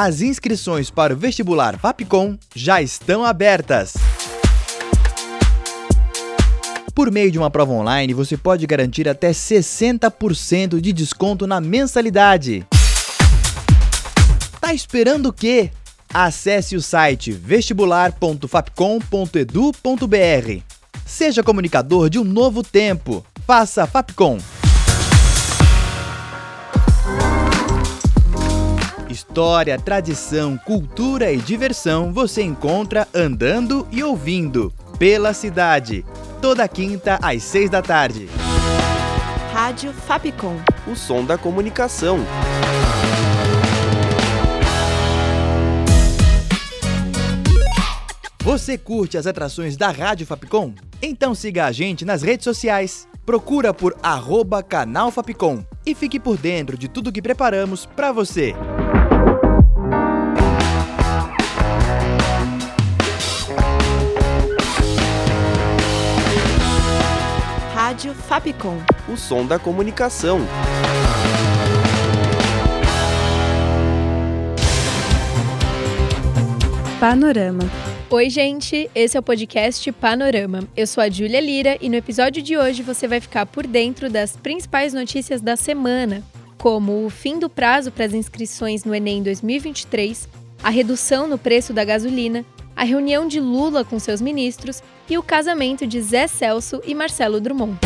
As inscrições para o vestibular Vapcom já estão abertas. Por meio de uma prova online, você pode garantir até 60% de desconto na mensalidade. Tá esperando o quê? Acesse o site vestibular.fapcom.edu.br. Seja comunicador de um novo tempo. Faça Fapcom. História, tradição, cultura e diversão você encontra andando e ouvindo pela cidade. Toda quinta às seis da tarde. Rádio Fapcom. O som da comunicação. Você curte as atrações da Rádio Fapcom? Então siga a gente nas redes sociais. Procura por arroba canal Fapcom e fique por dentro de tudo que preparamos para você. Fapcom. O som da comunicação. Panorama. Oi, gente, esse é o podcast Panorama. Eu sou a Júlia Lira e no episódio de hoje você vai ficar por dentro das principais notícias da semana, como o fim do prazo para as inscrições no Enem 2023, a redução no preço da gasolina, a reunião de Lula com seus ministros e o casamento de Zé Celso e Marcelo Drummond.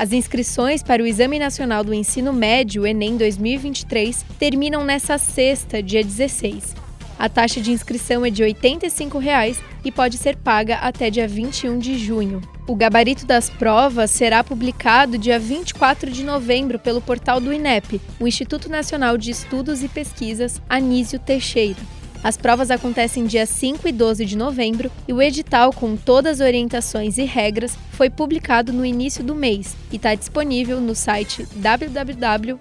As inscrições para o Exame Nacional do Ensino Médio, Enem 2023, terminam nesta sexta, dia 16. A taxa de inscrição é de 85 reais e pode ser paga até dia 21 de junho. O gabarito das provas será publicado dia 24 de novembro pelo portal do INEP, o Instituto Nacional de Estudos e Pesquisas Anísio Teixeira. As provas acontecem dia 5 e 12 de novembro e o edital com todas as orientações e regras foi publicado no início do mês e está disponível no site www.gov.br.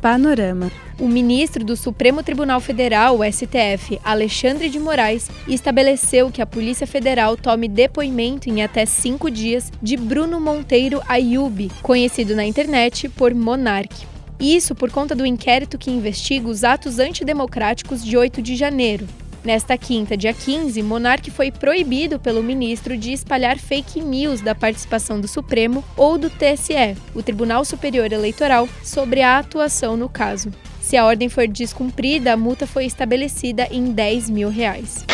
Panorama. O ministro do Supremo Tribunal Federal, o STF, Alexandre de Moraes, estabeleceu que a Polícia Federal tome depoimento em até cinco dias de Bruno Monteiro Ayub, conhecido na internet por Monarque. Isso por conta do inquérito que investiga os atos antidemocráticos de 8 de janeiro. Nesta quinta, dia 15, Monarque foi proibido pelo ministro de espalhar fake news da participação do Supremo ou do TSE, o Tribunal Superior Eleitoral, sobre a atuação no caso. Se a ordem for descumprida, a multa foi estabelecida em 10 mil reais.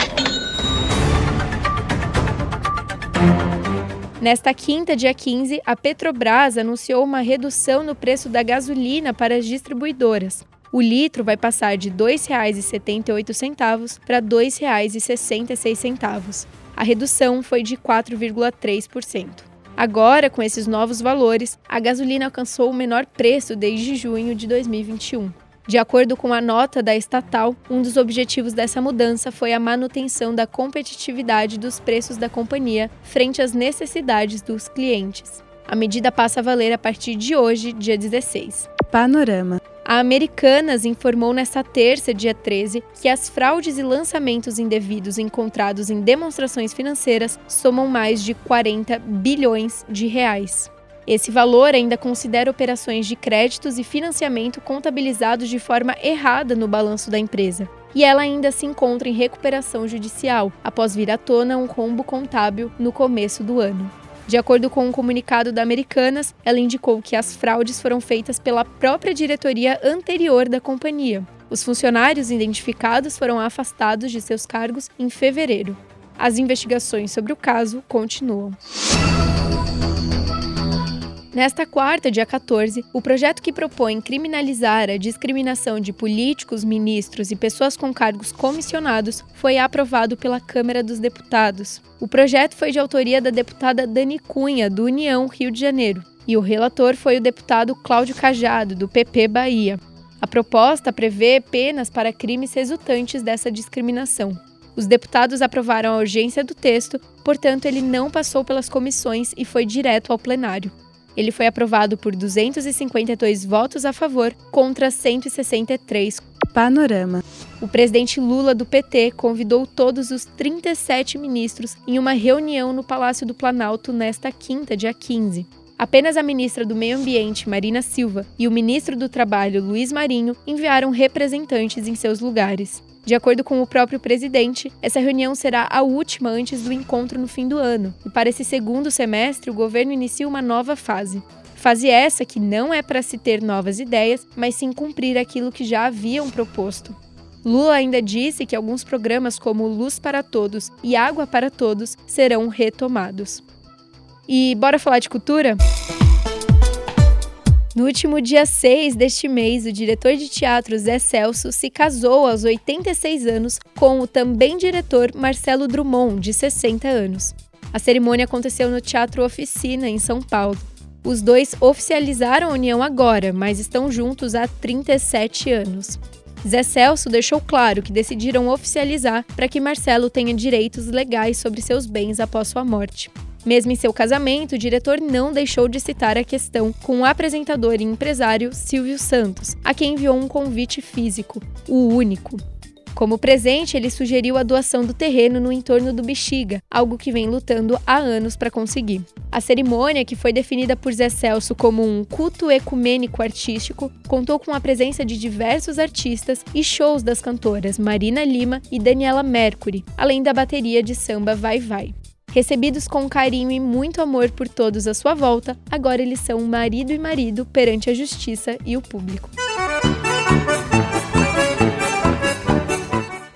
Nesta quinta, dia 15, a Petrobras anunciou uma redução no preço da gasolina para as distribuidoras. O litro vai passar de R$ 2,78 para R$ 2,66. A redução foi de 4,3%. Agora, com esses novos valores, a gasolina alcançou o menor preço desde junho de 2021. De acordo com a nota da estatal, um dos objetivos dessa mudança foi a manutenção da competitividade dos preços da companhia frente às necessidades dos clientes. A medida passa a valer a partir de hoje, dia 16. Panorama. A Americanas informou nesta terça, dia 13, que as fraudes e lançamentos indevidos encontrados em demonstrações financeiras somam mais de 40 bilhões de reais. Esse valor ainda considera operações de créditos e financiamento contabilizados de forma errada no balanço da empresa. E ela ainda se encontra em recuperação judicial, após vir à tona um rombo contábil no começo do ano. De acordo com um comunicado da Americanas, ela indicou que as fraudes foram feitas pela própria diretoria anterior da companhia. Os funcionários identificados foram afastados de seus cargos em fevereiro. As investigações sobre o caso continuam. Nesta quarta, dia 14, o projeto que propõe criminalizar a discriminação de políticos, ministros e pessoas com cargos comissionados foi aprovado pela Câmara dos Deputados. O projeto foi de autoria da deputada Dani Cunha, do União Rio de Janeiro, e o relator foi o deputado Cláudio Cajado, do PP Bahia. A proposta prevê penas para crimes resultantes dessa discriminação. Os deputados aprovaram a urgência do texto, portanto, ele não passou pelas comissões e foi direto ao plenário. Ele foi aprovado por 252 votos a favor contra 163. Panorama. O presidente Lula do PT convidou todos os 37 ministros em uma reunião no Palácio do Planalto nesta quinta, dia 15. Apenas a ministra do Meio Ambiente, Marina Silva, e o ministro do Trabalho, Luiz Marinho, enviaram representantes em seus lugares. De acordo com o próprio presidente, essa reunião será a última antes do encontro no fim do ano, e para esse segundo semestre o governo inicia uma nova fase. Fase essa que não é para se ter novas ideias, mas sim cumprir aquilo que já haviam proposto. Lula ainda disse que alguns programas como Luz para Todos e Água para Todos serão retomados. E bora falar de cultura? No último dia 6 deste mês, o diretor de teatro Zé Celso se casou aos 86 anos com o também diretor Marcelo Drummond, de 60 anos. A cerimônia aconteceu no Teatro Oficina, em São Paulo. Os dois oficializaram a união agora, mas estão juntos há 37 anos. Zé Celso deixou claro que decidiram oficializar para que Marcelo tenha direitos legais sobre seus bens após sua morte. Mesmo em seu casamento, o diretor não deixou de citar a questão com o apresentador e empresário Silvio Santos, a quem enviou um convite físico, o único. Como presente, ele sugeriu a doação do terreno no entorno do Bexiga, algo que vem lutando há anos para conseguir. A cerimônia, que foi definida por Zé Celso como um culto ecumênico artístico, contou com a presença de diversos artistas e shows das cantoras Marina Lima e Daniela Mercury, além da bateria de samba Vai Vai. Recebidos com carinho e muito amor por todos à sua volta, agora eles são marido e marido perante a justiça e o público.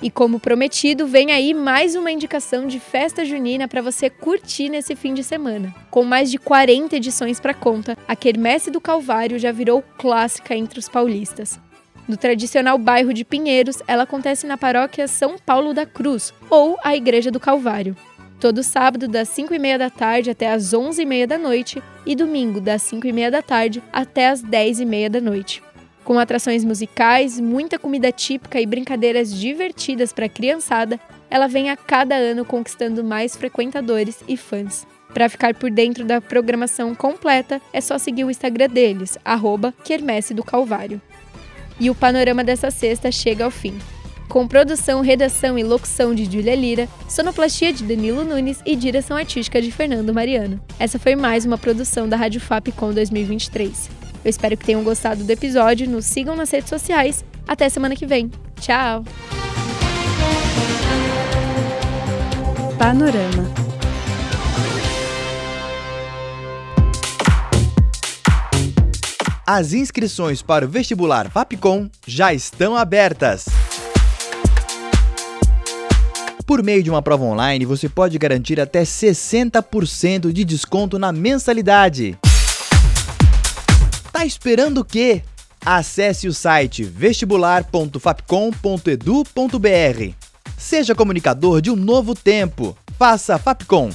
E como prometido, vem aí mais uma indicação de festa junina para você curtir nesse fim de semana. Com mais de 40 edições para conta, a Quermesse do Calvário já virou clássica entre os paulistas. No tradicional bairro de Pinheiros, ela acontece na paróquia São Paulo da Cruz, ou a Igreja do Calvário todo sábado das 5 e meia da tarde até as 11 e meia da noite e domingo das 5 e meia da tarde até as 10 e meia da noite. Com atrações musicais, muita comida típica e brincadeiras divertidas para a criançada, ela vem a cada ano conquistando mais frequentadores e fãs. Para ficar por dentro da programação completa, é só seguir o Instagram deles, arroba Quermesse do Calvário. E o panorama dessa sexta chega ao fim com produção, redação e locução de Julia Lira, sonoplastia de Danilo Nunes e direção artística de Fernando Mariano. Essa foi mais uma produção da Rádio Fapcom 2023. Eu espero que tenham gostado do episódio, nos sigam nas redes sociais. Até semana que vem. Tchau! Panorama As inscrições para o vestibular Fapcom já estão abertas. Por meio de uma prova online, você pode garantir até 60% de desconto na mensalidade. Tá esperando o quê? Acesse o site vestibular.fapcom.edu.br. Seja comunicador de um novo tempo. Faça Fapcom.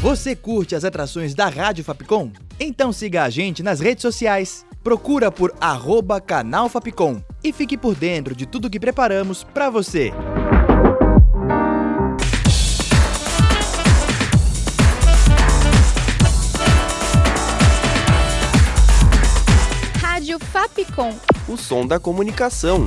Você curte as atrações da Rádio Fapcom? Então siga a gente nas redes sociais. Procura por arroba canal Fapcom e fique por dentro de tudo que preparamos para você. Rádio Fapcom. O som da comunicação.